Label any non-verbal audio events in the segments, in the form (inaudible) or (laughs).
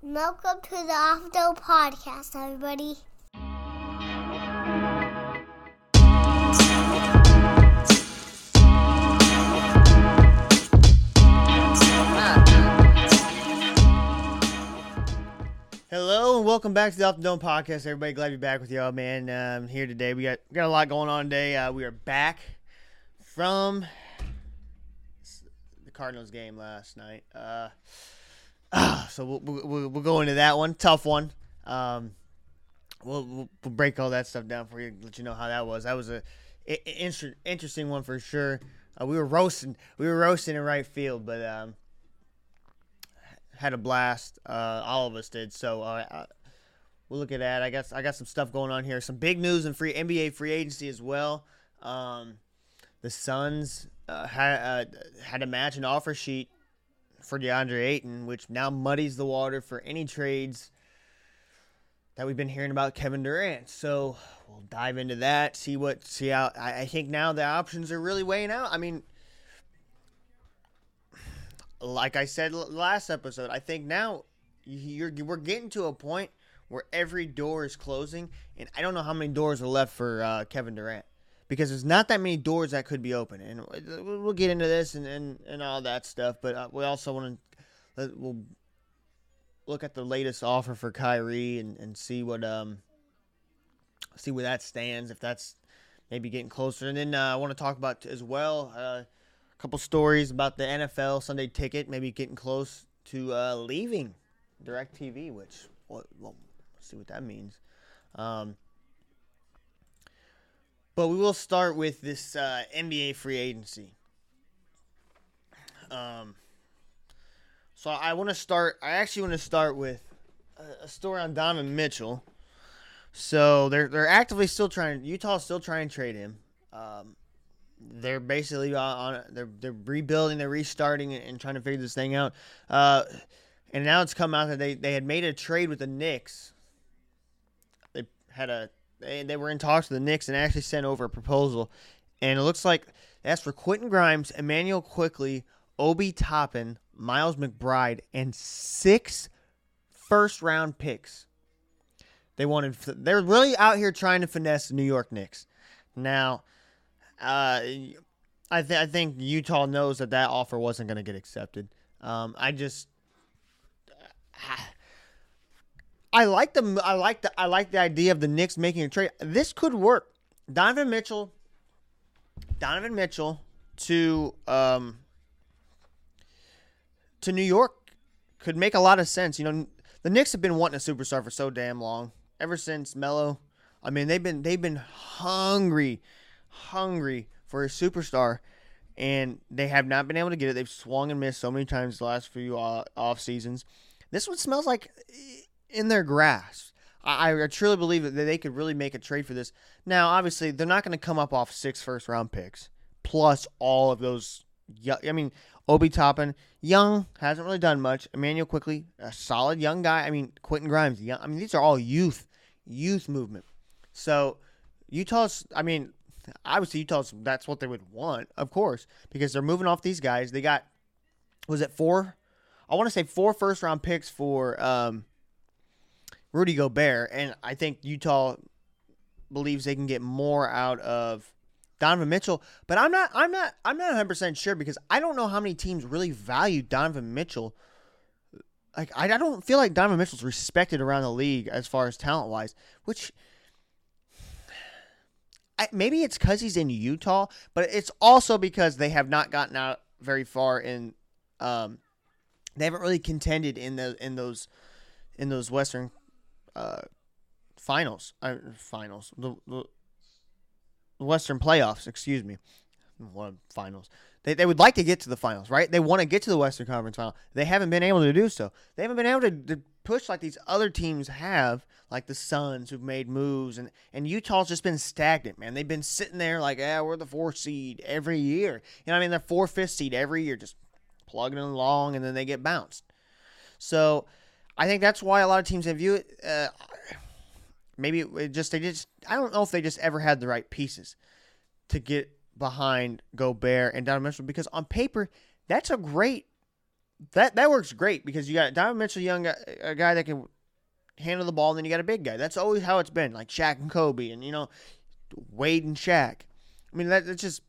Welcome to the Off the Podcast, everybody. Hello and welcome back to the Off the Dome podcast. Everybody, glad to be back with y'all, man. Um, here today, we got got a lot going on today. Uh, we are back from the Cardinals game last night. Uh, ah, so we'll, we'll, we'll go into that one, tough one. Um, we'll, we'll break all that stuff down for you, let you know how that was. That was a i- inter- interesting one for sure. Uh, we were roasting, we were roasting in right field, but um, had a blast. Uh, all of us did. So uh, uh, we'll look at that. I got I got some stuff going on here. Some big news in free NBA free agency as well. Um, the Suns uh, had uh, had a match and offer sheet for DeAndre Ayton, which now muddies the water for any trades that we've been hearing about Kevin Durant. So we'll dive into that. See what see how I, I think now the options are really weighing out. I mean like I said last episode, I think now you're we're getting to a point where every door is closing, and I don't know how many doors are left for uh, Kevin Durant because there's not that many doors that could be open, and we'll get into this and and, and all that stuff. But uh, we also want to we'll look at the latest offer for Kyrie and, and see what um see where that stands if that's maybe getting closer. And then uh, I want to talk about as well. Uh, couple stories about the NFL Sunday ticket, maybe getting close to uh, leaving DirecTV, which well, well, see what that means. Um, but we will start with this uh, NBA free agency. Um, so I want to start. I actually want to start with a, story on Donovan Mitchell. So they're they're actively still trying. Utah's still trying to trade him. Um, they're basically on, on they're they're rebuilding, they're restarting, and, and trying to figure this thing out. Uh, and now it's come out that they, they had made a trade with the Knicks. They had a they, they were in talks with the Knicks and actually sent over a proposal, and it looks like that's for Quentin Grimes, Immanuel Quickley, Obi Toppin, Miles McBride, and six first round picks. They wanted they're really out here trying to finesse the New York Knicks. Now, uh, I, th- I think Utah knows that that offer wasn't going to get accepted. Um, I just, I like the I like the I like the idea of the Knicks making a trade. This could work. Donovan Mitchell, Donovan Mitchell to um to New York could make a lot of sense. You know, the Knicks have been wanting a superstar for so damn long. Ever since Melo, I mean, they've been they've been hungry hungry for a superstar, and they have not been able to get it. They've swung and missed so many times the last few off seasons. This one smells like in their grasp. I, I truly believe that they could really make a trade for this. Now, obviously, they're not going to come up off six first round picks plus all of those. I mean, Obi Toppin, young, hasn't really done much. Immanuel Quickley, a solid young guy. I mean, Quentin Grimes, young. I mean, these are all youth, youth movement. So Utah's, I mean, obviously Utah's that's what they would want, of course, because they're moving off these guys. They got was it four? I want to say four first round picks for um, Rudy Gobert, and I think Utah believes they can get more out of Donovan Mitchell. But I'm not I'm not I'm not 100 percent sure because I don't know how many teams really value Donovan Mitchell. Like I, I don't feel like Donovan Mitchell's respected around the league as far as talent wise, which I, maybe it's because he's in Utah, but it's also because they have not gotten out very far in. Um, they haven't really contended in the in those in those Western uh, finals. Uh, finals, the, the Western playoffs. Excuse me, what finals? They, they would like to get to the finals, right? They want to get to the Western Conference final. They haven't been able to do so. They haven't been able to, to push like these other teams have, like the Suns who've made moves, and and Utah's just been stagnant, man. They've been sitting there like, yeah, we're the fourth seed every year. You know, what I mean, they're fourth, fifth seed every year, just plugging along, and then they get bounced. So, I think that's why a lot of teams have view. Uh, maybe it just they just I don't know if they just ever had the right pieces to get behind Gobert and Donovan Mitchell because on paper that's a great that that works great because you got Donovan Mitchell, young guy, a guy that can handle the ball, and then you got a big guy. That's always how it's been, like Shaq and Kobe, and you know Wade and Shaq. I mean, that it's just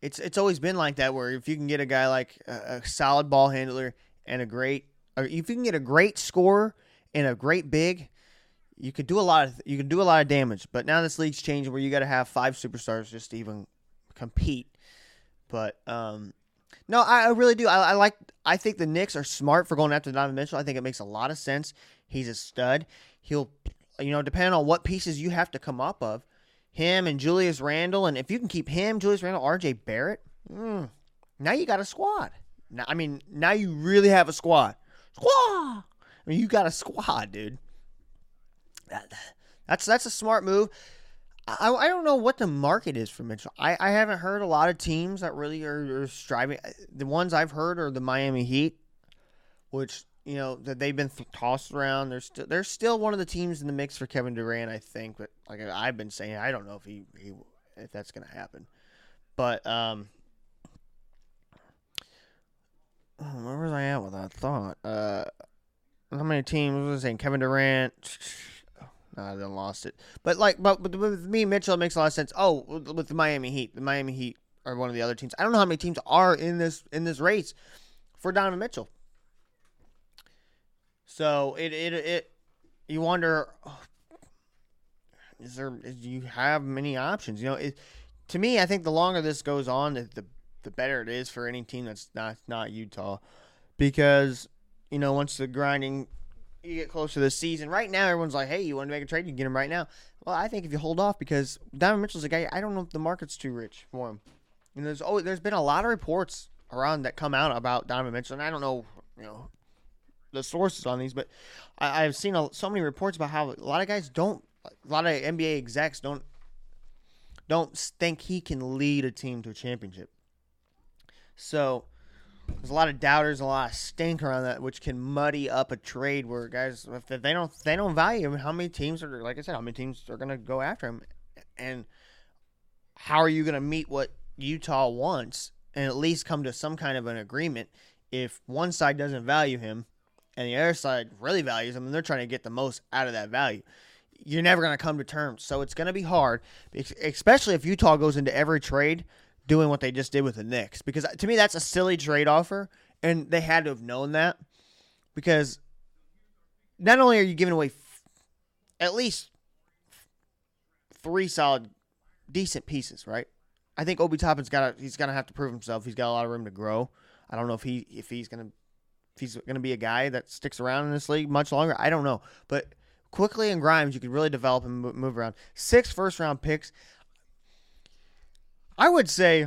it's it's always been like that. Where if you can get a guy like a, a solid ball handler and a great, if you can get a great scorer and a great big, you could do a lot of you can do a lot of damage. But now this league's changing where you got to have five superstars just to even compete. But um, no, I, I really do. I, I, like. I think the Knicks are smart for going after Donovan Mitchell. I think it makes a lot of sense. He's a stud. He'll, you know, depending on what pieces you have to come up of, him and Julius Randle, and if you can keep him, Julius Randle, R.J. Barrett, mm, now you got a squad. Now, I mean, now you really have a squad. Squad. I mean, you got a squad, dude. That, that's that's a smart move. I, I don't know what the market is for Mitchell. I, I haven't heard a lot of teams that really are, are striving. The ones I've heard are the Miami Heat, which you know that they've been th- tossed around. They're still they're still one of the teams in the mix for Kevin Durant, I think. But like I've been saying, I don't know if he, he if that's gonna happen. But um, where was I at with that thought? Uh, how many teams was I saying? Kevin Durant. (sighs) No, I then lost it. But like, but, but with me, Mitchell, it makes a lot of sense. Oh, with the Miami Heat, the Miami Heat are one of the other teams. I don't know how many teams are in this in this race for Donovan Mitchell. So it it it you wonder, oh, (sighs) is there? Do you have many options? You know, it, to me, I think the longer this goes on, the, the the better it is for any team that's not not Utah, because you know once the grinding you get closer to the season. Right now, everyone's like, "Hey, you want to make a trade? You can get him right now." Well, I think if you hold off, because Donovan Mitchell's a guy, I don't know if the market's too rich for him. And there's oh, there's been a lot of reports around that come out about Donovan Mitchell, and I don't know, you know, the sources on these, but I, have seen a, so many reports about how a lot of guys don't, a lot of NBA execs don't, don't think he can lead a team to a championship. So there's a lot of doubters, a lot of stink around that, which can muddy up a trade where guys, if they don't, they don't value him, how many teams are, like I said, how many teams are going to go after him, and how are you going to meet what Utah wants and at least come to some kind of an agreement if one side doesn't value him and the other side really values him and they're trying to get the most out of that value. You're never going to come to terms. So it's going to be hard, especially if Utah goes into every trade doing what they just did with the Knicks because uh, to me that's a silly trade offer and they had to have known that because not only are you giving away f- at least three solid decent pieces, right? I think Obi Toppin's got he's gonna have to prove himself. He's got a lot of room to grow. I don't know if he if he's gonna if he's gonna be a guy that sticks around in this league much longer. I don't know, but Quickley and Grimes you could really develop and move around. Six first round picks. I would say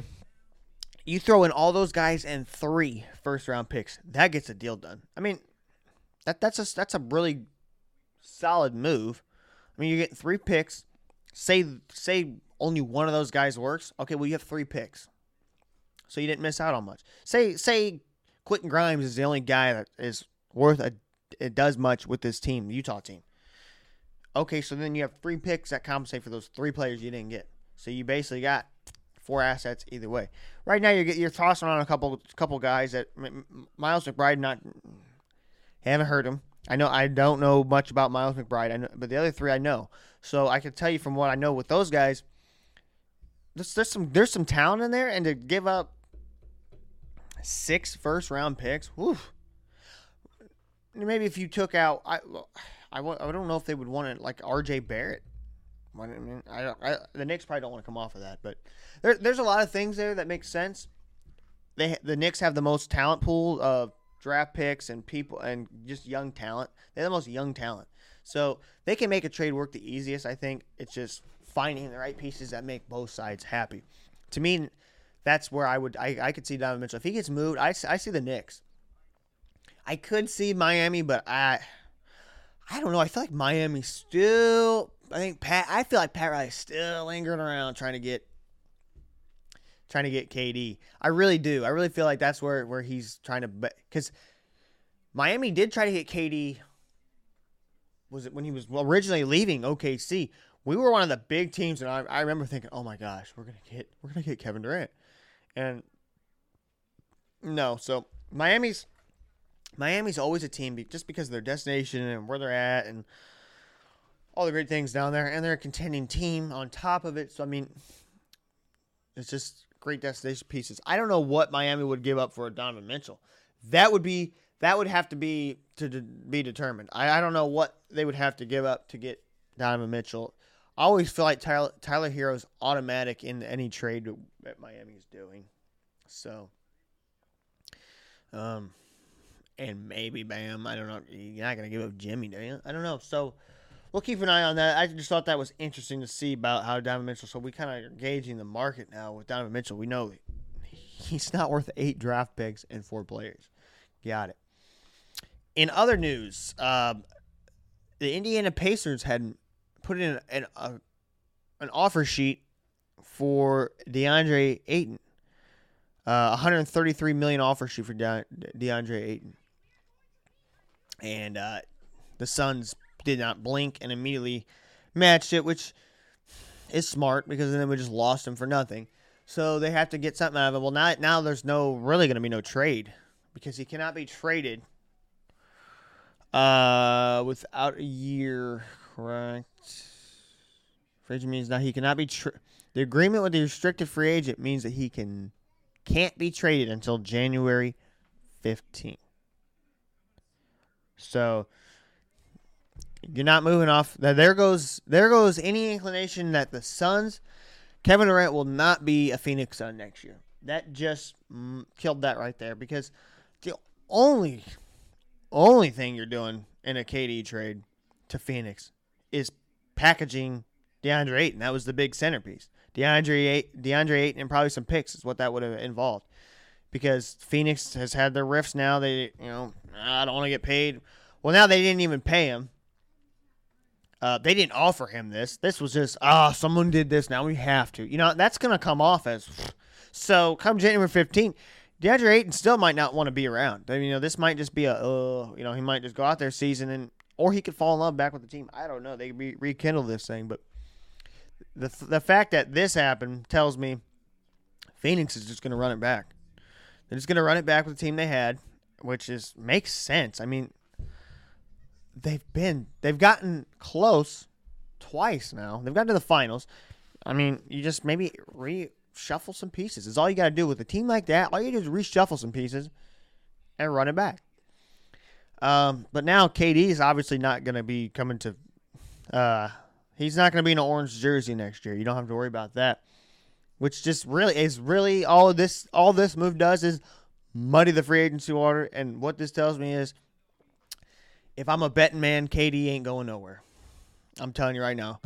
you throw in all those guys and three first round picks. That gets a deal done. I mean, that that's a that's a really solid move. I mean, you get three picks. Say say only one of those guys works. Okay, well you have three picks, so you didn't miss out on much. Say say Quentin Grimes is the only guy that is worth a it does much with this team, Utah team. Okay, so then you have three picks that compensate for those three players you didn't get. So you basically got four assets either way. Right now, you're you're tossing on a couple couple guys that Miles McBride not haven't heard him. I know I don't know much about Miles McBride, I know, but the other three I know. So I can tell you from what I know with those guys, there's, there's some there's some talent in there, and to give up six first round picks. Maybe if you took out, I, I, I don't know if they would want it like R.J. Barrett I mean, I, I, the Knicks probably don't want to come off of that, but there, there's a lot of things there that make sense. They the Knicks have the most talent pool of draft picks and people and just young talent. They have the most young talent, so they can make a trade work the easiest. I think it's just finding the right pieces that make both sides happy. To me, that's where I would I, I could see Donovan Mitchell if he gets moved. I, I see the Knicks. I could see Miami, but I I don't know. I feel like Miami still I think Pat. I feel like Pat Riley's still lingering around trying to get trying to get KD. I really do. I really feel like that's where where he's trying to because Miami did try to get KD. Was it when he was originally leaving OKC? We were one of the big teams, and I, I remember thinking, "Oh my gosh, we're gonna get we're gonna get Kevin Durant," and no. So Miami's Miami's always a team just because of their destination and where they're at and all the great things down there, and they're a contending team on top of it. So I mean, it's just great destination pieces. I don't know what Miami would give up for a Donovan Mitchell. That would be that would have to be to de- be determined. I, I don't know what they would have to give up to get Donovan Mitchell. I always feel like Tyler, Tyler Herro's automatic in any trade that Miami's doing. So, um, and maybe Bam. I don't know. You're not gonna give up Jimmy, do you? I don't know. So we'll keep an eye on that. I just thought that was interesting to see about how Donovan Mitchell. So we kind of are gauging the market now with Donovan Mitchell. We know he's not worth eight draft picks and four players. Got it. In other news, uh, the Indiana Pacers had put in an a, an offer sheet for DeAndre Ayton. Uh, 133 million offer sheet for De- DeAndre Ayton, and uh, the Suns did not blink and immediately matched it, which is smart because then we just lost him for nothing. So they have to get something out of it. Well, now now there's no really going to be no trade because he cannot be traded uh, without a year. Correct. Free agent means now he cannot be. Tra- the agreement with the restricted free agent means that he can can't be traded until January 15th. So you're not moving off. That there goes there goes any inclination that the Suns, Kevin Durant will not be a Phoenix Sun next year. That just mm, killed that right there because the only only thing you're doing in a KD trade to Phoenix is packaging DeAndre Ayton. That was the big centerpiece. DeAndre DeAndre Ayton and probably some picks is what that would have involved. Because Phoenix has had their rifts now. They you know I don't want to get paid. Well, now they didn't even pay him. Uh, they didn't offer him this. This was just ah, oh, someone did this. Now we have to. You know that's gonna come off as. So come January 15th, DeAndre Ayton still might not want to be around. I mean, you know, this might just be a, uh, you know, he might just go out there season and, or he could fall in love back with the team. I don't know. They could re- rekindle this thing, but the the fact that this happened tells me Phoenix is just going to run it back. They're just going to run it back with the team they had, which is makes sense. I mean, they've been they've gotten close twice now. They've gotten to the finals. I mean, you just maybe reshuffle some pieces. Is all you got to do with a team like that. All you do is reshuffle some pieces and run it back. Um, but now KD is obviously not going to be coming to. Uh, he's not going to be in an orange jersey next year. You don't have to worry about that. Which just really is really all this. All this move does is muddy the free agency water. And what this tells me is, if I'm a betting man, KD ain't going nowhere. I'm telling you right now.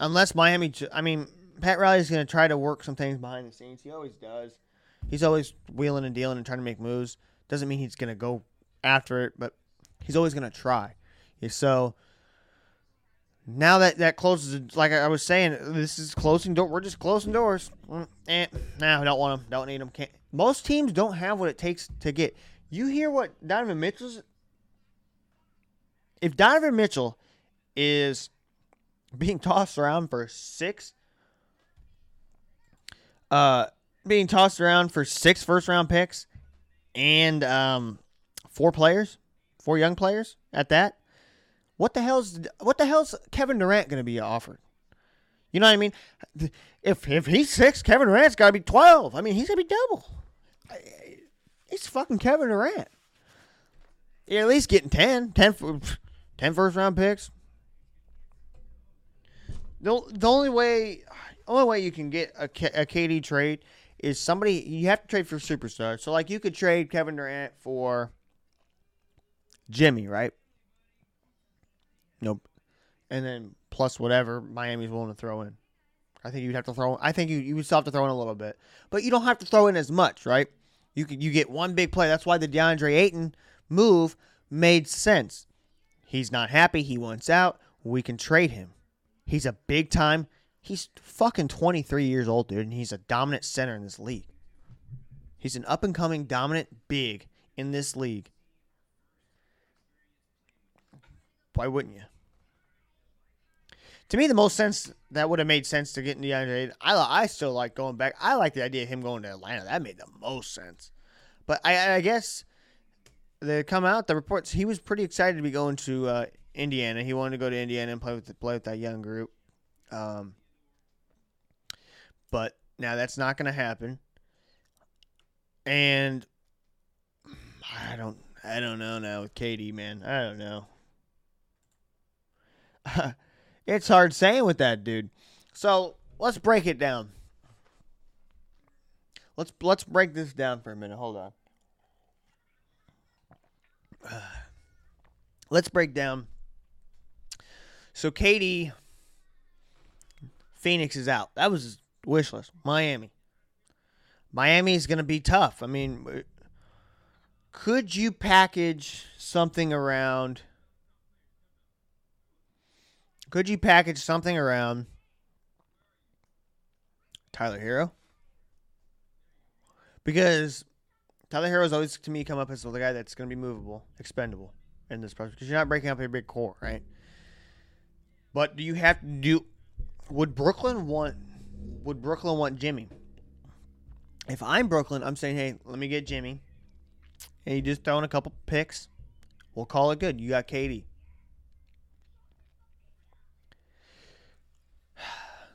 Unless Miami, I mean, Pat Riley's going to try to work some things behind the scenes. He always does. He's always wheeling and dealing and trying to make moves. Doesn't mean he's going to go after it, but he's always going to try. So now that that closes, like I was saying, this is closing door. We're just closing doors. Mm, eh, nah, don't want them. Don't need them. Can't. Most teams don't have what it takes to get. You hear what Donovan Mitchell's. If Donovan Mitchell is being (laughs) tossed around for six, uh, being tossed around for six first round picks, and um, four players, four young players at that. What the hell's what the hell's Kevin Durant going to be offered? You know what I mean? If if he's six, Kevin Durant's got to be twelve. I mean, he's gonna be double. It's fucking Kevin Durant. You're at least getting 10, 10, 10 first round picks. The, the only way only way you can get a, a KD trade is somebody you have to trade for superstars. So like you could trade Kevin Durant for Jimmy, right? Nope. And then plus whatever Miami's willing to throw in. I think you'd have to throw. I think you you would still have to throw in a little bit, but you don't have to throw in as much, right? You could you get one big play. That's why the DeAndre Ayton move made sense. He's not happy. He wants out. We can trade him. He's a big time. He's fucking 23 years old, dude, and he's a dominant center in this league. He's an up and coming dominant big in this league. Why wouldn't you? To me, the most sense that would have made sense to get in DeAndre. I I still like going back. I like the idea of him going to Atlanta. That made the most sense. But I, I guess they come out the reports. He was pretty excited to be going to uh, Indiana. He wanted to go to Indiana and play with play with that young group. Um, but now that's not going to happen. And I don't I don't know now with KD, man. I don't know. (laughs) it's hard saying with that dude. So let's break it down. Let's let's break this down for a minute. Hold on. (sighs) let's break down. So KD, Phoenix is out. That was wish list. Miami. Miami is going to be tough. I mean, could you package something around? Could you package something around Tyler Herro? Because Tyler Herro is always to me come up as the guy that's going to be movable, expendable in this process because you're not breaking up a big core, right? But do you have to do? Would Brooklyn want? Would Brooklyn want Jimmy? If I'm Brooklyn, I'm saying, hey, let me get Jimmy, and you just throw in a couple picks. We'll call it good. You got KD. (sighs)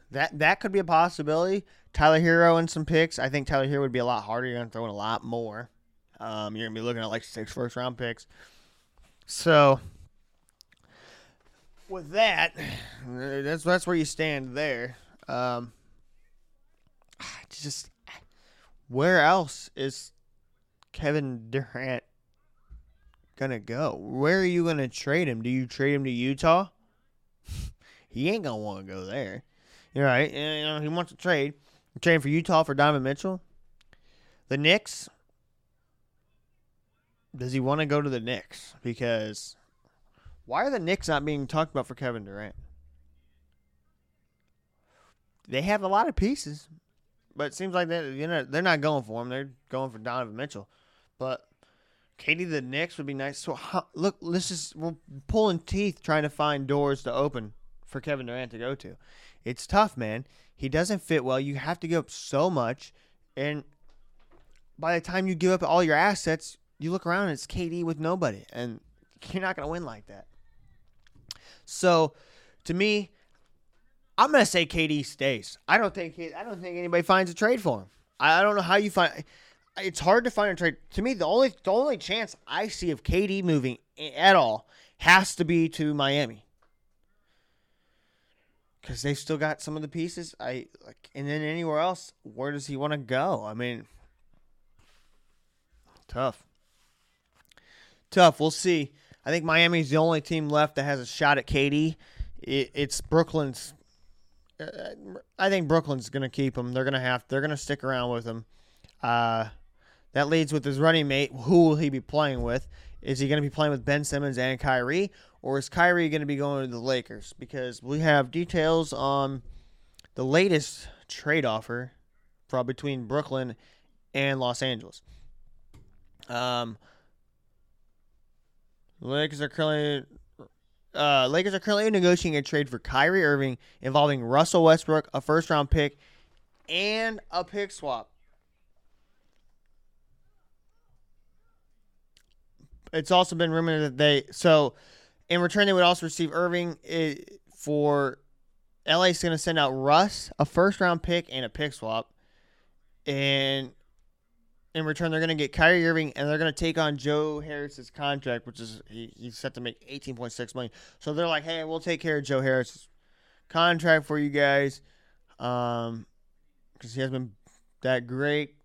That that could be a possibility. Tyler Herro and some picks. I think Tyler Herro would be a lot harder. You're gonna throw in a lot more. Um, you're gonna be looking at like six first round picks. So with that, (sighs) that's that's where you stand there. Um, (sighs) just where else is Kevin Durant gonna go? Where are you gonna trade him? Do you trade him to Utah? (laughs) he ain't gonna want to go there. You're right. You know, he wants to trade. Trading for Utah for Donovan Mitchell. The Knicks. Does he want to go to the Knicks? Because why are the Knicks not being talked about for Kevin Durant? They have a lot of pieces, but it seems like they you know they're not going for him. They're going for Donovan Mitchell. But KD the Knicks would be nice. So look, this is we're pulling teeth trying to find doors to open for Kevin Durant to go to. It's tough, man. He doesn't fit well. You have to give up so much, and by the time you give up all your assets, you look around and it's KD with nobody, and you're not gonna win like that. So, to me, I'm gonna say KD stays. I don't think I don't think anybody finds a trade for him. I don't know how you find. It's hard to find a trade. To me, the only the only chance I see of KD moving at all has to be to Miami because they've still got some of the pieces. I like, and then anywhere else, where does he want to go? I mean, tough, tough. We'll see. I think Miami's the only team left that has a shot at KD. It, it's Brooklyn's. Uh, I think Brooklyn's going to keep him. They're going to have. They're going to stick around with him. Uh, that leads with his running mate. Who will he be playing with? Is he going to be playing with Ben Simmons and Kyrie, or is Kyrie going to be going to the Lakers? Because we have details on the latest trade offer from between Brooklyn and Los Angeles. Um, Lakers are currently uh, Lakers are currently negotiating a trade for Kyrie Irving involving Russell Westbrook, a first round pick, and a pick swap. It's also been rumored that they so in return they would also receive Irving eh, for LA's going to send out Russ, a first round pick, and a pick swap, and in return, they're going to get Kyrie Irving and they're going to take on Joe Harris's contract, which is he, he's set to make eighteen point six million. So they're like, hey, we'll take care of Joe Harris's contract for you guys, um, because he has been that great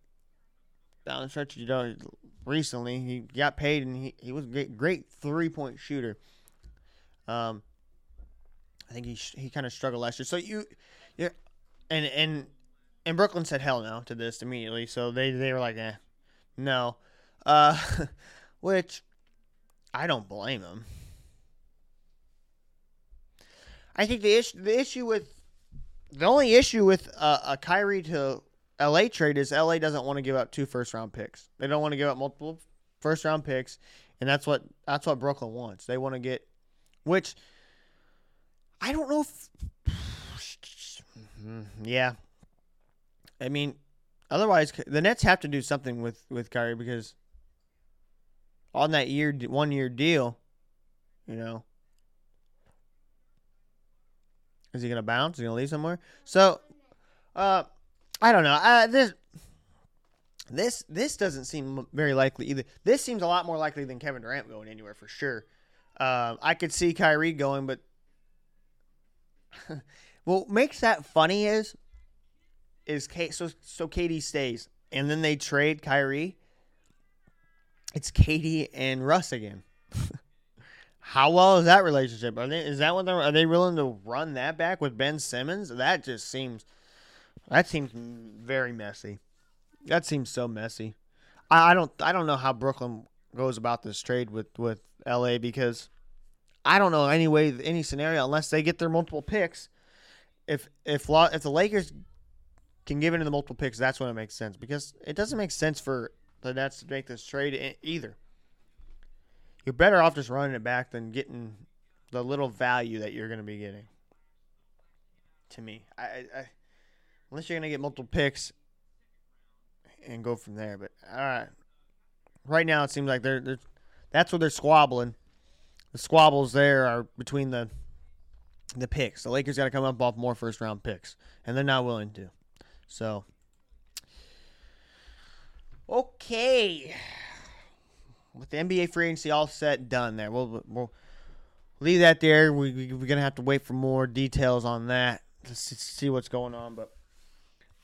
down the stretch. You know, recently he got paid and he, he was a great, great three point shooter. Um, I think he he kind of struggled last year. So you, yeah, and and and Brooklyn said hell no to this immediately. So they they were like, eh, no, uh, (laughs) which I don't blame them. I think the issue the issue with the only issue with uh, a Kyrie to LA trade is LA doesn't want to give up two first round picks. They don't want to give up multiple first round picks, and that's what that's what Brooklyn wants. They want to get, which I don't know if, (sighs) yeah, I mean, otherwise the Nets have to do something with with Kyrie because on that year one year deal. You know, is he gonna bounce? Is he gonna leave somewhere? So, uh, I don't know. Uh, this this this doesn't seem very likely either. This seems a lot more likely than Kevin Durant going anywhere for sure. Uh, I could see Kyrie going, but (laughs) what makes that funny is is so so KD stays and then they trade Kyrie. It's KD and Russ again. (laughs) How well is that relationship? Are they is that what they're are they willing to run that back with Ben Simmons? That just seems that seems very messy. That seems so messy. I, I don't I don't know how Brooklyn goes about this trade with with LA because I don't know any way any scenario unless they get their multiple picks. If if if the Lakers can give into the multiple picks, that's when it makes sense because it doesn't make sense for the Nets to make this trade either. You're better off just running it back than getting the little value that you're going to be getting. To me, I, I unless you're going to get multiple picks and go from there. But all right, right now it seems like they're, they're that's what they're squabbling. The squabbles there are between the the picks. The Lakers got to come up off more first round picks, and they're not willing to. So, okay, with the NBA free agency all set done, there we'll we'll leave that there. We, we we're gonna have to wait for more details on that to see what's going on. But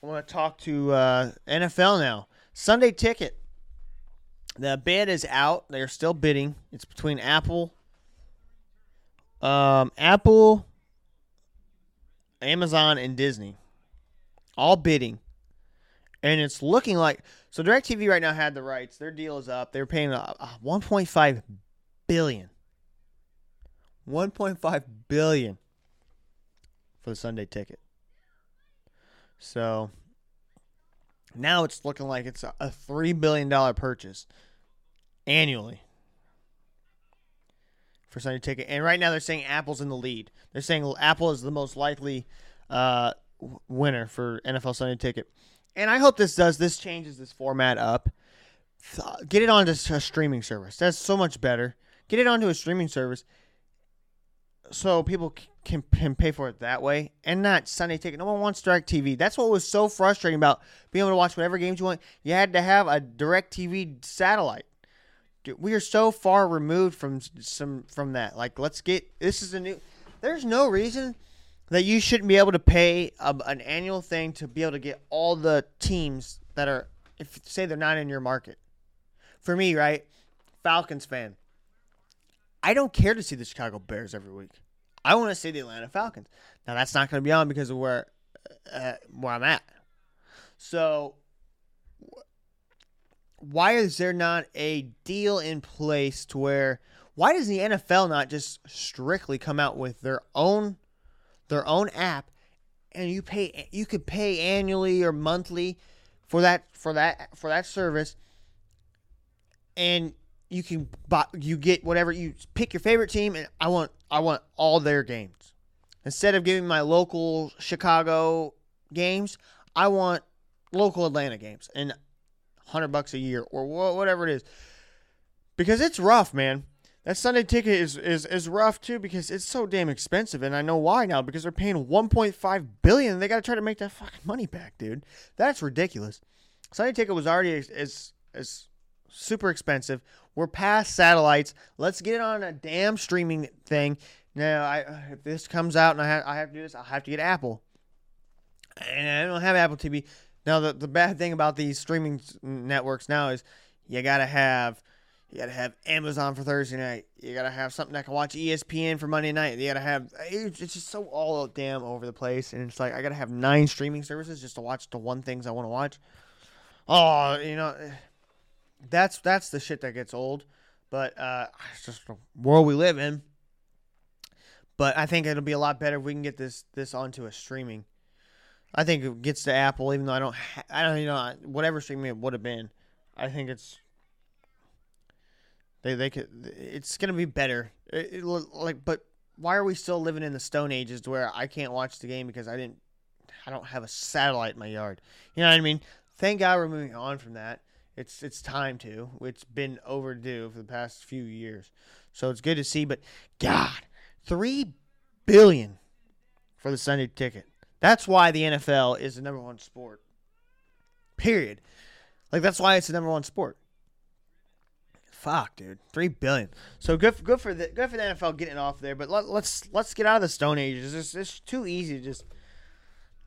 I want to talk to uh, NFL now. Sunday ticket. The bid is out. They're still bidding. It's between Apple, um, Apple, Amazon, and Disney all bidding. And it's looking like so DirecTV right now had the rights. Their deal is up. They're paying uh, 1.5 billion. 1.5 billion for the Sunday ticket. So now it's looking like it's a, a $3 billion purchase annually for Sunday ticket. And right now they're saying Apple's in the lead. They're saying Apple is the most likely uh, winner for NFL Sunday Ticket. And I hope this does this changes this format up. Get it onto a streaming service. That's so much better. Get it onto a streaming service so people can, can pay for it that way and not Sunday ticket. No one wants direct TV. That's what was so frustrating about being able to watch whatever games you want. You had to have a direct TV satellite. We are so far removed from some from that. Like, let's get this is a new. There's no reason that you shouldn't be able to pay a, an annual thing to be able to get all the teams that are, if say they're not in your market. For me, right, Falcons fan. I don't care to see the Chicago Bears every week. I want to see the Atlanta Falcons. Now that's not going to be on because of where uh, where I'm at. So why is there not a deal in place to where why does the NFL not just strictly come out with their own their own app, and you pay you could pay annually or monthly for that for that for that service, and you can buy you get whatever you pick your favorite team, and I want I want all their games instead of giving my local Chicago games. I want local Atlanta games and hundred bucks a year or whatever it is because it's rough, man that Sunday ticket is, is is rough too because it's so damn expensive, and I know why now because they're paying 1.5 billion. They got to try to make that fucking money back, dude. That's ridiculous. Sunday ticket was already as, as as super expensive. We're past satellites. Let's get it on a damn streaming thing. Now, I if this comes out and I have, I have to do this, I'll have to get Apple, and I don't have Apple TV. Now, the the bad thing about these streaming networks now is you got to have you gotta have Amazon for Thursday night. You gotta have something that can watch ESPN for Monday night. You gotta have it's just so all damn over the place, and it's like I gotta have nine streaming services just to watch the one things I want to watch. Oh, you know, that's that's the shit that gets old. But uh, it's just the world we live in. But I think it'll be a lot better if we can get this this onto a streaming. I think it gets to Apple, even though I don't, ha- I don't, you know, whatever streaming it would have been. I think it's they they could. It's gonna be better. It, it, like, but why are we still living in the Stone Ages where I can't watch the game because I didn't, I don't have a satellite in my yard. You know what I mean? Thank God we're moving on from that. It's it's time to. It's been overdue for the past few years. So it's good to see. But God, three billion for the Sunday ticket. That's why the NFL is the number one sport. Period. Like that's why it's the number one sport. Fuck, dude, three billion. So good, good for the good for the NFL getting off there. But let, let's let's get out of the Stone Age. It's, just, it's too easy to just.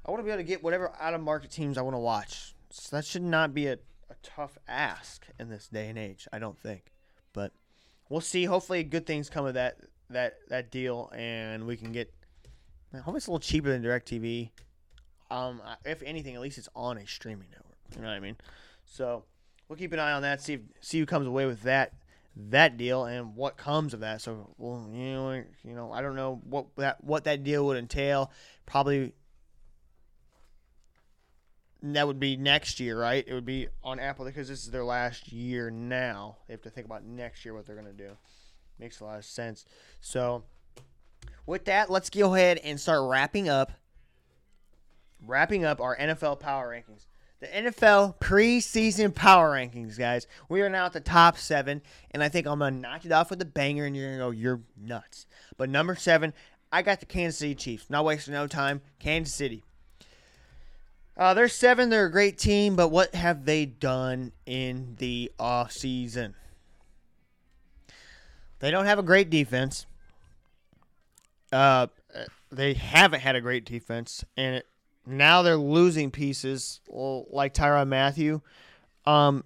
I want to be able to get whatever out of market teams I want to watch. So that should not be a tough ask in this day and age. I don't think, but we'll see. Hopefully, good things come of that that that deal, and we can get. Hopefully, it's a little cheaper than Directv. Um, if anything, at least it's on a streaming network. You know what I mean? So we'll keep an eye on that. See if, see who comes away with that that deal and what comes of that. So well, you know, you know, I don't know what that what that deal would entail. Probably that would be next year, right? It would be on Apple because this is their last year now. They have to think about next year what they're going to do. Makes a lot of sense. So, with that, let's go ahead and start wrapping up wrapping up our NFL power rankings. The NFL preseason power rankings, guys. We are now at the top seven, and I think I'm gonna knock it off with a banger, and you're gonna go, "You're nuts." But number seven, I got the Kansas City Chiefs. Not wasting no time. Kansas City. Uh, they're seven. They're a great team, but what have they done in the off season? They don't have a great defense. Uh, they haven't had a great defense, and it, now they're losing pieces like Tyrann Mathieu. Um,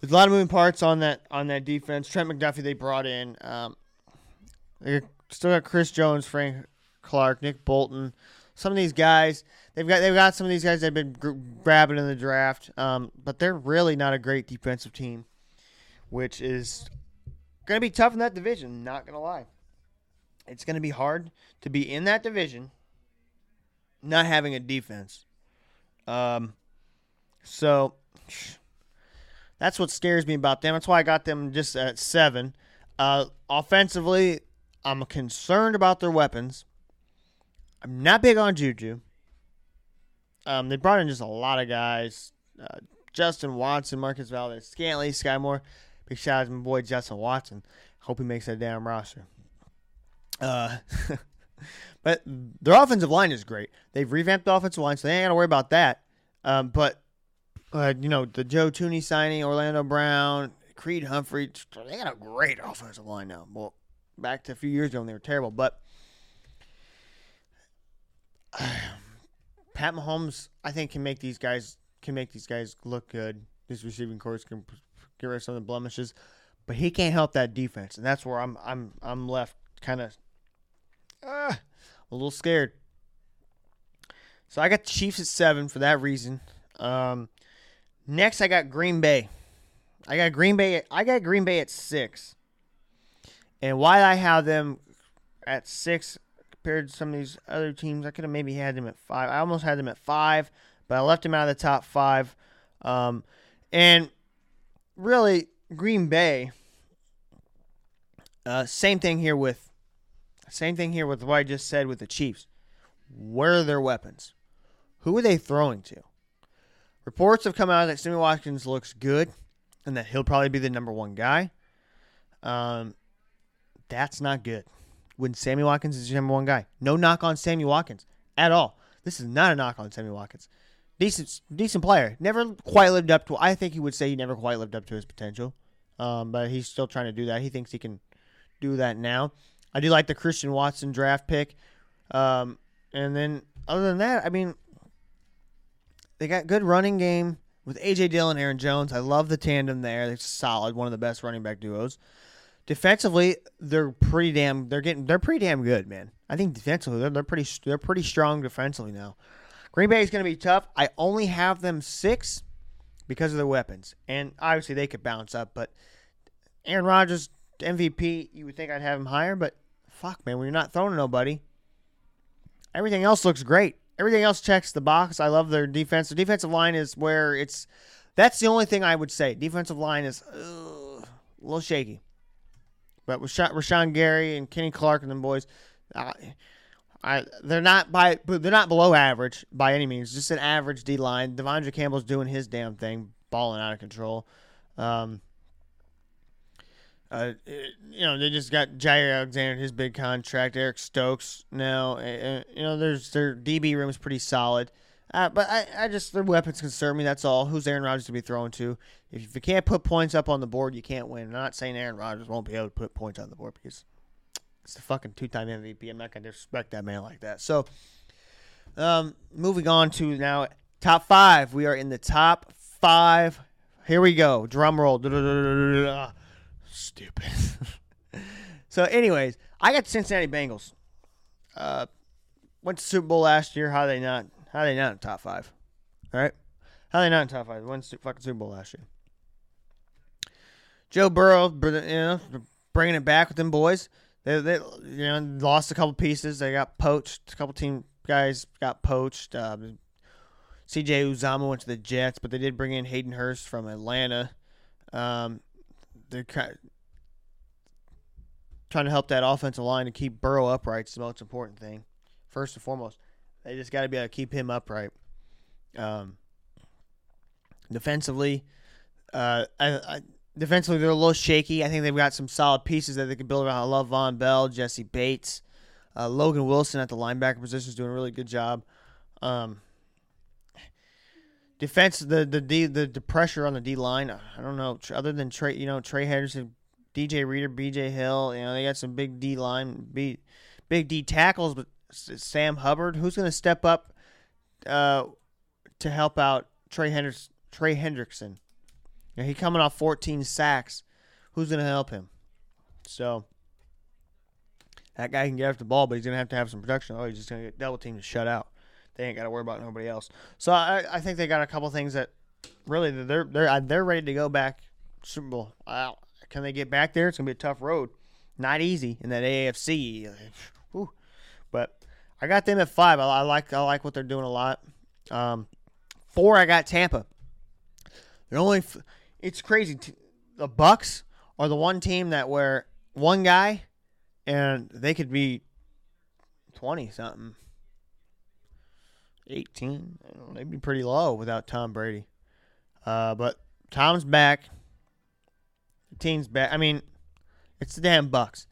there's a lot of moving parts on that on that defense. Trent McDuffie they brought in. Um, they still got Chris Jones, Frank Clark, Nick Bolton. Some of these guys they've got they've got some of these guys they've been gr- grabbing in the draft, um, but they're really not a great defensive team, which is going to be tough in that division. Not going to lie, it's going to be hard to be in that division not having a defense. Um, so that's what scares me about them. That's why I got them just at seven. Uh, offensively, I'm concerned about their weapons. I'm not big on Juju. Um, they brought in just a lot of guys. Uh, Justin Watson, Marquez Valdes, Scantling, Sky Moore. Big shout out to my boy Justin Watson. Hope he makes that damn roster. Uh, (laughs) But their offensive line is great. They've revamped the offensive line, so they ain't got to worry about that. Um, but, uh, you know, the Joe Thuney signing, Orlando Brown, Creed Humphrey, they got a great offensive line now. Well, back to a few years ago when they were terrible. But (sighs) Pat Mahomes, I think, can make these guys can make these guys look good. His receiving course can get rid of some of the blemishes, but he can't help that defense, and that's where I'm I'm I'm left kind of. Uh, a little scared. So I got the Chiefs at seven for that reason. Um, next, I got Green Bay. I got Green Bay. I got Green Bay at six. And why I have them at six compared to some of these other teams, I could have maybe had them at five. I almost had them at five, but I left them out of the top five. Um, and really, Green Bay. Uh, same thing here with same thing here with what I just said with the Chiefs. Where are their weapons? Who are they throwing to? Reports have come out that Sammy Watkins looks good and that he'll probably be the number one guy. Um, that's not good. When Sammy Watkins is your number one guy, no knock on Sammy Watkins at all. This is not a knock on Sammy Watkins. Decent, decent player. Never quite lived up to. I think he would say he never quite lived up to his potential, um, but he's still trying to do that. He thinks he can do that now. I do like the Christian Watson draft pick. Um, and then other than that, I mean, they got good running game with AJ Dillon, Aaron Jones. I love the tandem there. They're solid, one of the best running back duos. Defensively, they're pretty damn. They're getting. They're pretty damn good, man. I think defensively, they're, they're pretty. They're pretty strong defensively now. Green Bay is going to be tough. I only have them six because of their weapons, and obviously they could bounce up. But Aaron Rodgers, MVP, you would think I'd have him higher, but fuck, man, when you're not throwing nobody, everything else looks great. Everything else checks the box. I love their defense. The defensive line is where it's. That's the only thing I would say. Defensive line is uh, a little shaky. But with Rashan Gary and Kenny Clark and them boys, I they're not by they're not below average by any means. Just an average D line. De'Vondre Campbell's doing his damn thing, balling out of control. Um, uh, you know, they just got Jaire Alexander, his big contract. Eric Stokes now. Uh, you know, there's their DB room is pretty solid. Uh, but I, I just their weapons concern me. That's all. Who's Aaron Rodgers to be thrown to? If, you can't put points up on the board, you can't win. I'm not saying Aaron Rodgers won't be able to put points on the board because it's the fucking two-time MVP. I'm not gonna disrespect that man like that. So, um, moving on to now top five. We are in the top five. Here we go. Drum roll. (laughs) Stupid. (laughs) so, anyways, I got the Cincinnati Bengals. Uh, went to Super Bowl last year. How they not? How they not in top five? All right. How they not in top five? Won fucking Super Bowl last year. Joe Burrow, you know, bringing it back with them boys. They, they you know, lost a couple pieces. They got poached. A couple team guys got poached. Um, C.J. Uzomah went to the Jets, but they did bring in Hayden Hurst from Atlanta. Um, they're kind trying to help that offensive line to keep Burrow upright. Is the most important thing, first and foremost. They just got to be able to keep him upright. Um, defensively, uh, I, I, defensively they're a little shaky. I think they've got some solid pieces that they can build around. I love Vonn Bell, Jessie Bates, uh, Logan Wilson at the linebacker position is doing a really good job. Um, defense, the the D, the, the pressure on the D line. I don't know. Other than Trey, you know Trey Henderson, DJ Reader, B.J. Hill. You know they got some big D line, B, big D tackles, but Sam Hubbard, who's going to step up uh, to help out Trey Hendricks, Trey Hendrickson? He coming off 14 sacks. Who's going to help him? So that guy can get after the ball, but he's going to have to have some production. Oh, he's just going to get double teamed to shut out. They ain't got to worry about nobody else. So I, I think they got a couple things that really they're they're they're ready to go back Super Bowl. Can they get back there? It's gonna be a tough road. Not easy in that AFC. I got them at five. I, I, like I like what they're doing a lot. Um, four, I got Tampa. They're only. F- it's crazy. The Bucks are the one team that where one guy, and they could be twenty something. 18. Know, they'd be pretty low without Tom Brady. Uh, but Tom's back. The team's back. I mean, it's the damn Bucks.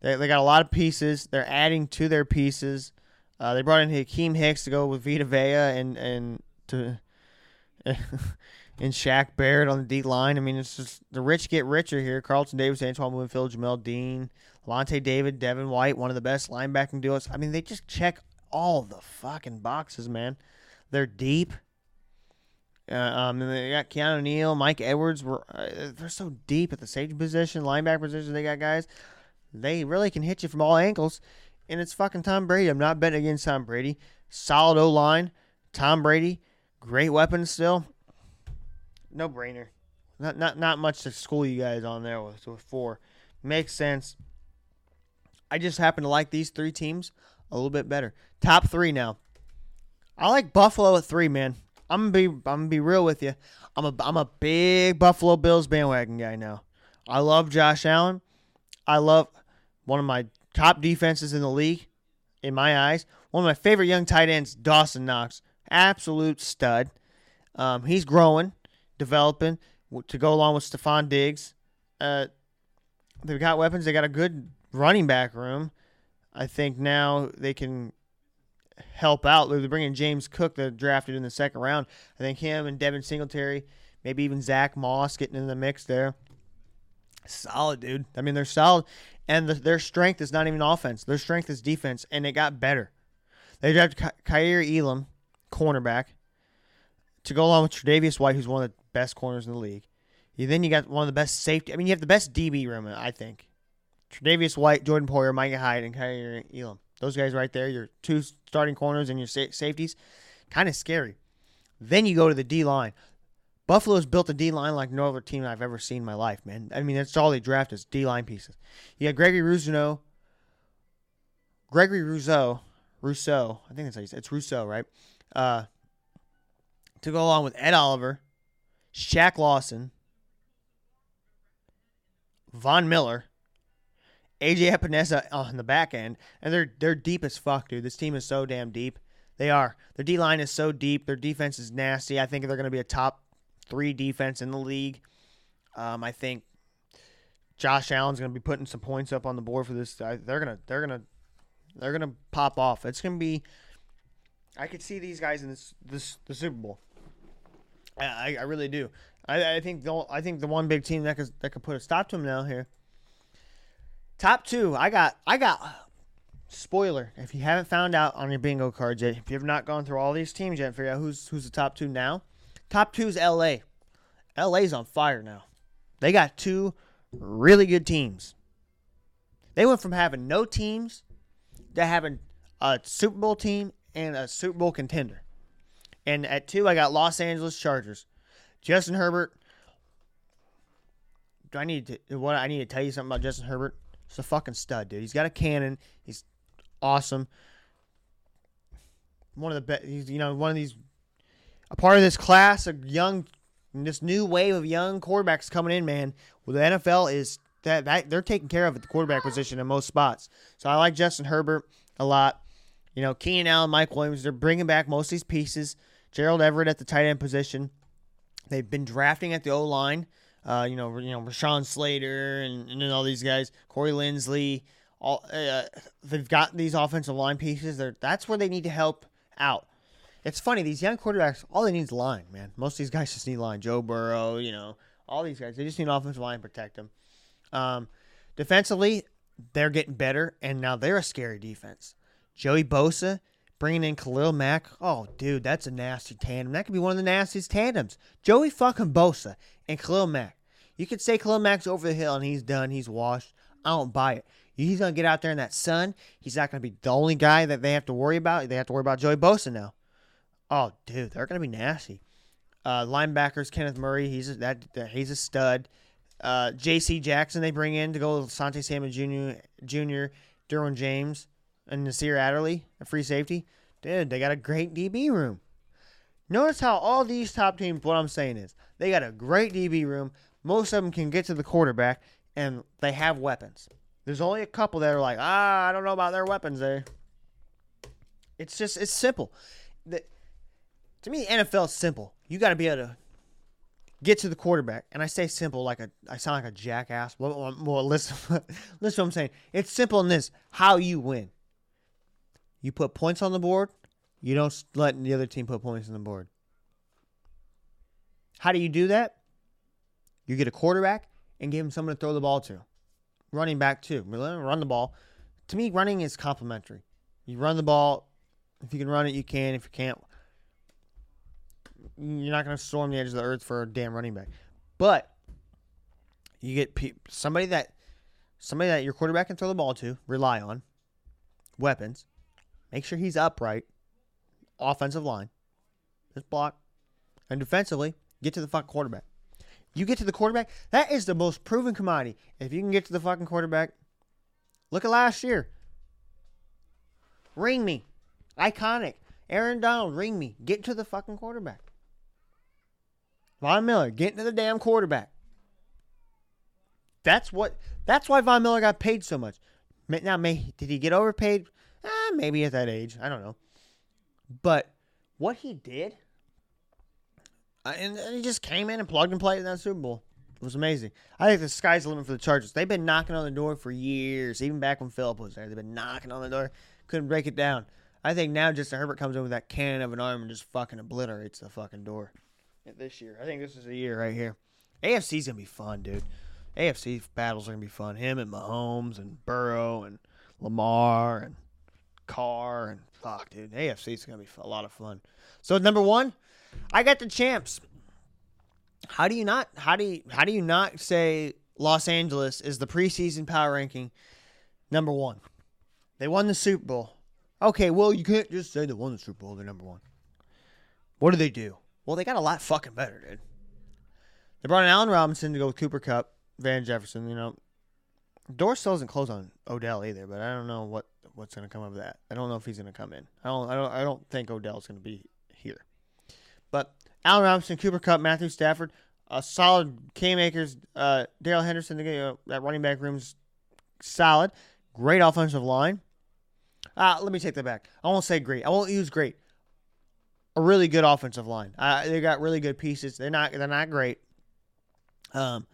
They, they got a lot of pieces. They're adding to their pieces. Uh, they brought in Akiem Hicks to go with Vita Vea and and to (laughs) and Shaq Barrett on the D line. I mean, it's just the rich get richer here. Carlton Davis, Antoine Winfield, Jamel Dean, Lavonte David, Devin White, one of the best linebacking duos. I mean, they just check all the fucking boxes, man. They're deep. Uh, um, and they got Keanu Neal, Mike Edwards. Were uh, they're so deep at the safety position, linebacker position. They got guys. They really can hit you from all angles, and it's fucking Tom Brady. I'm not betting against Tom Brady. Solid O line, Tom Brady, great weapons still. No brainer. Not not not much to school you guys on there with, with four. Makes sense. I just happen to like these three teams a little bit better. Top three now. I like Buffalo at three, man. I'm gonna be I'm gonna be real with you. I'm a I'm a big Buffalo Bills bandwagon guy now. I love Josh Allen. I love one of my top defenses in the league, in my eyes. One of my favorite young tight ends, Dawson Knox. Absolute stud. Um, he's growing, developing to go along with Stefon Diggs. Uh, they've got weapons. They got a good running back room. I think now they can help out. They're bringing James Cook, that drafted in the second round. I think him and Devin Singletary, maybe even Zach Moss getting in the mix there. Solid, dude. I mean, they're solid, and the, their strength is not even offense. Their strength is defense, and it got better. They drafted Ky- Elam, cornerback, to go along with Tre'Davious White, who's one of the best corners in the league. You, then you got one of the best safety. I mean, you have the best DB room, I think. Tre'Davious White, Jordan Poyer, Micah Hyde, and Kaiir Elam. Those guys right there, your two starting corners and your sa- safeties, kind of scary. Then you go to the D line. Buffalo's built a D line like no other team I've ever seen in my life, man. I mean, that's all they draft is D line pieces. You got Gregory Rousseau, Gregory Rousseau, Rousseau. I think that's how you say it. it's Rousseau, right? Uh, to go along with Ed Oliver, Shaq Lawson, Von Miller, AJ Epenesa on the back end, and they're they're deep as fuck, dude. This team is so damn deep. They are. Their D line is so deep. Their defense is nasty. I think they're going to be a top three defense in the league. Um, I think Josh Allen's going to be putting some points up on the board for this. They're gonna they're gonna they're gonna pop off. It's gonna be. I could see these guys in this this the Super Bowl. I, I really do. I, I think the I think the one big team that could that could put a stop to them now here. Top two, I got I got spoiler. If you haven't found out on your bingo cards yet, if you have not gone through all these teams yet, figure out who's who's the top two now. Top two is L.A. L.A.'s on fire now. They got two really good teams. They went from having no teams to having a Super Bowl team and a Super Bowl contender. And at two, I got Los Angeles Chargers. Justin Herbert. Do I need to what I need to tell you something about Justin Herbert? He's a fucking stud, dude. He's got a cannon. He's awesome. One of the best. He's you know one of these a part of this class of young, this new wave of young quarterbacks coming in, man. Well, the NFL is that, that they're taking care of at the quarterback position in most spots. So I like Justin Herbert a lot. You know, Keenan Allen, Mike Williams, they're bringing back most of these pieces. Gerald Everett at the tight end position. They've been drafting at the O line. Uh, you know, you know, Rashawn Slater and, and all these guys, Corey Linsley. All uh, they've got these offensive line pieces. They're, that's where they need to help out. It's funny these young quarterbacks. All they need is line, man. Most of these guys just need line. Joe Burrow, you know, all these guys. They just need offensive line to protect them. Um, defensively, they're getting better, and now they're a scary defense. Joey Bosa bringing in Khalil Mack. Oh, dude, that's a nasty tandem. That could be one of the nastiest tandems. Joey fucking Bosa and Khalil Mack. You could say Khalil Mack's over the hill and he's done. He's washed. I don't buy it. He's gonna get out there in that sun. He's not gonna be the only guy that they have to worry about. They have to worry about Joey Bosa now. Oh, dude, they're gonna be nasty. Uh, linebackers Kenneth Murray. He's a, that, that he's a stud. Uh, J.C. Jackson they bring in to go with Sante Samuel Jr. Jr. Derwin James and Nasir Adderley, a free safety. Dude, they got a great DB room. Notice how all these top teams, what I'm saying is, they got a great DB room. Most of them can get to the quarterback, and they have weapons. There's only a couple that are like, ah, I don't know about their weapons there. It's just, it's simple. The, to me, NFL is simple. You got to be able to get to the quarterback. And I say simple like a, I sound like a jackass. Well, listen, (laughs) listen what I'm saying. It's simple in this how you win. You put points on the board. You don't let the other team put points on the board. How do you do that? You get a quarterback and give him someone to throw the ball to. Running back too. Run the ball. To me, running is complementary. You run the ball. If you can run it, you can. If you can't, you're not going to storm the edge of the earth for a damn running back. But you get pe- somebody that somebody that your quarterback can throw the ball to, rely on, weapons. Make sure he's upright. Offensive line, just block, and defensively, get to the fucking quarterback. You get to the quarterback. That is the most proven commodity. If you can get to the fucking quarterback, look at last year. Ring me, iconic. Aaron Donald, ring me. Get to the fucking quarterback. Von Miller, get into the damn quarterback. That's what. That's why Von Miller got paid so much. Now, may did he get overpaid? Eh, maybe at that age. I don't know. But what he did, uh, and, and he just came in and plugged and played in that Super Bowl. It was amazing. I think the sky's the limit for the Chargers. They've been knocking on the door for years, even back when Philip was there. They've been knocking on the door, couldn't break it down. I think now Justin Herbert comes in with that cannon of an arm and just fucking obliterates the fucking door. This year, I think this is the year right here. AFC's gonna be fun, dude. AFC battles are gonna be fun. Him and Mahomes and Burrow and Lamar and Carr and fuck, dude. AFC's gonna be a lot of fun. So number one, I got the champs. How do you not? How do you? How do you not say Los Angeles is the preseason power ranking number one? They won the Super Bowl. Okay, well you can't just say they won the Super Bowl. They're number one. What do they do? Well, they got a lot fucking better, dude. They brought in Allen Robinson to go with Cooper Kupp, Van Jefferson. You know, door still doesn't close on Odell either, but I don't know what what's going to come of that. I don't know if he's going to come in. I don't. I don't. I don't think Odell's going to be here. But Allen Robinson, Cooper Kupp, Matthew Stafford, a solid Cam Akers, uh, Darrell Henderson. That running back room's solid. Great offensive line. Uh, let me take that back. I won't say great. I won't use great. A really good offensive line. Uh, they got really good pieces. They're not. They're not great. Um,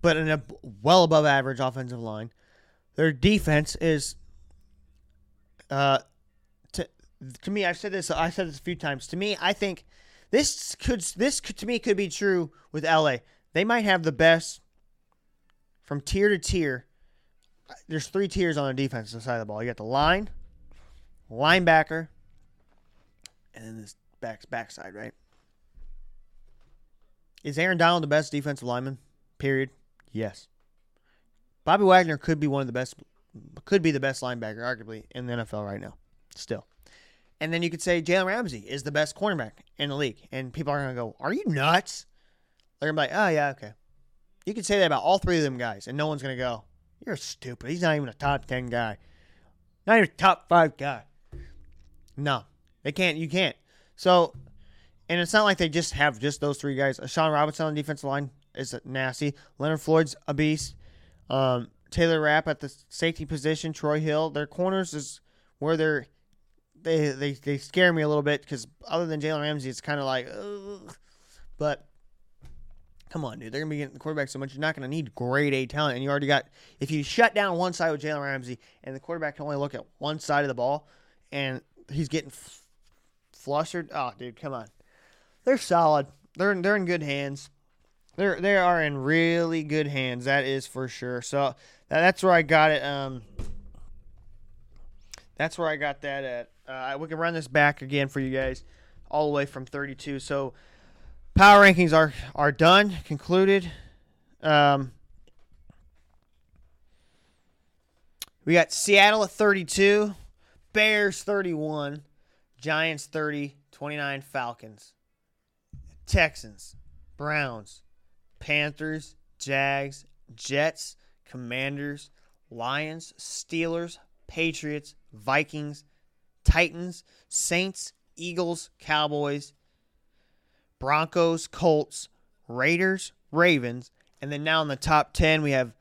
but in a well above average offensive line. Their defense is, uh, to to me, I've said this. I said this a few times. To me, I think this could this could, to me could be true with LA. They might have the best from tier to tier. There's three tiers on the defensive side of the ball. You got the line, linebacker, and then this back backside, right? Is Aaron Donald the best defensive lineman? Period. Yes. Bobby Wagner could be one of the best, could be the best linebacker, arguably, in the NFL right now. Still. And then you could say Jalen Ramsey is the best cornerback in the league. And people are going to go, Are you nuts? They're going to be like, Oh, yeah, okay. You could say that about all three of them guys, and no one's going to go, You're stupid. He's not even a top 10 guy. Not even a top five guy. No, they can't. You can't. So, and it's not like they just have just those three guys. Sean Robinson on the defensive line is nasty. Leonard Floyd's a beast. Um, Taylor Rapp at the safety position. Troy Hill. Their corners is where they're they they, they scare me a little bit because other than Jalen Ramsey, it's kind of like, ugh. but come on, dude, they're gonna be getting the quarterback so much. You're not gonna need grade A talent, and you already got. If you shut down one side with Jalen Ramsey, and the quarterback can only look at one side of the ball, and he's getting flustered. Oh, dude, come on. They're solid. They're they're in good hands. They're they are in really good hands. That is for sure. So that, that's where I got it. Um, that's where I got that at. Uh, we can run this back again for you guys, all the way from 32. So power rankings are are done, concluded. Um, we got Seattle at 32, Bears 31, Giants 30, 29 Falcons, Texans, Browns, Panthers, Jags, Jets, Commanders, Lions, Steelers, Patriots, Vikings, Titans, Saints, Eagles, Cowboys, Broncos, Colts, Raiders, Ravens, and then now in the top 10 we have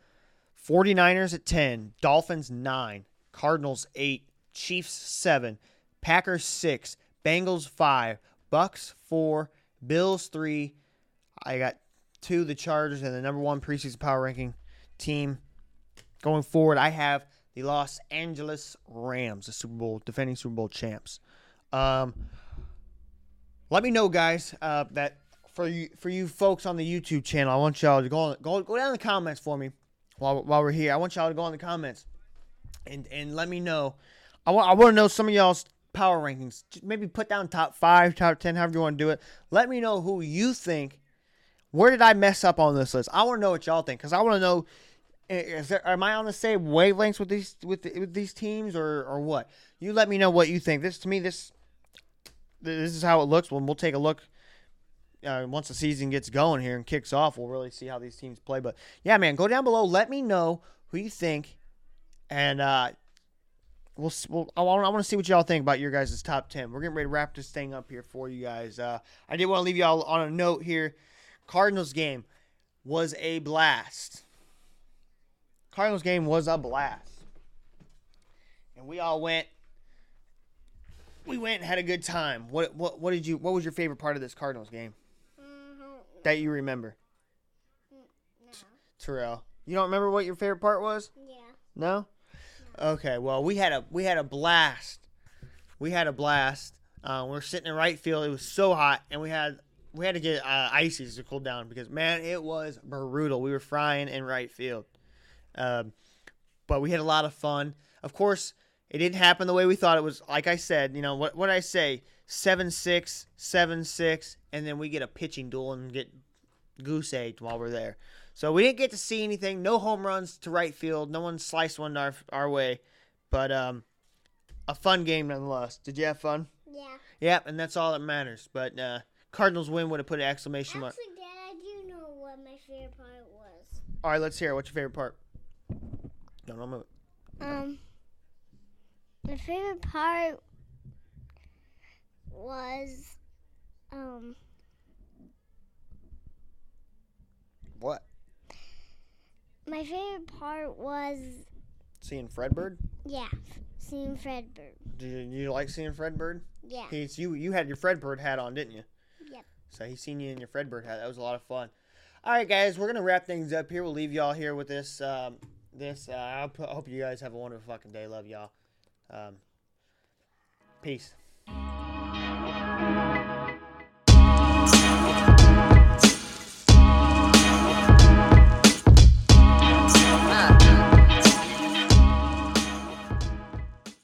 49ers at 10, Dolphins 9, Cardinals 8, Chiefs 7, Packers 6, Bengals 5, Bucks 4, Bills 3. I got 2 the Chargers and the number 1 preseason power ranking team going forward. I have the Los Angeles Rams, the Super Bowl defending Super Bowl champs. Um, let me know, guys, uh, that for you for you folks on the YouTube channel, I want y'all to go on, go go down in the comments for me while while we're here. I want y'all to go in the comments and and let me know. I want I want to know some of y'all's power rankings. Maybe put down top five, top ten, however you want to do it. Let me know who you think. Where did I mess up on this list? I want to know what y'all think because I want to know. Is there, am I on the same wavelengths with these with, the, with these teams or or what? You let me know what you think. This to me this this is how it looks. When we'll take a look uh, once the season gets going here and kicks off, we'll really see how these teams play. But yeah, man, go down below. Let me know who you think, and uh, we'll, we'll I want to see what y'all think about your guys' top ten. We're getting ready to wrap this thing up here for you guys. Uh, I did want to leave y'all on a note here. Cardinals game was a blast. Cardinals game was a blast, and we all went. We went and had a good time. What what what did you? What was your favorite part of this Cardinals game? that you remember? No. Terrell. You don't remember what your favorite part was? Yeah. No? Okay, well we had a we had a blast. We had a blast. Uh, we're sitting in right field. It was so hot, and we had we had to get uh, ices to cool down because man, it was brutal. We were frying in right field, um, but we had a lot of fun. Of course, it didn't happen the way we thought it was. Like I said, you know what? What I say? Seven six, seven six, and then we get a pitching duel and get goose egged while we're there. So we didn't get to see anything. No home runs to right field. No one sliced one our our way, but um, a fun game nonetheless. Did you have fun? Yeah. Yep, and that's all that matters. But uh, Cardinals win would have put an exclamation mark. Actually, Dad, I do know what my favorite part was. All right, let's hear. it. What's your favorite part? No, no, move. it. Um, my favorite part was, um, What? My favorite part was, Seeing Fredbird? yeah, seeing Fredbird. Did you, you like seeing Fredbird? Yeah. He's you. You had your Fredbird hat on, didn't you? Yep. So he seen you in your Fredbird hat. That was a lot of fun. All right, guys, we're gonna wrap things up here. We'll leave y'all here with this. Um, this. Uh, I hope you guys have a wonderful fucking day. Love y'all. Um, peace.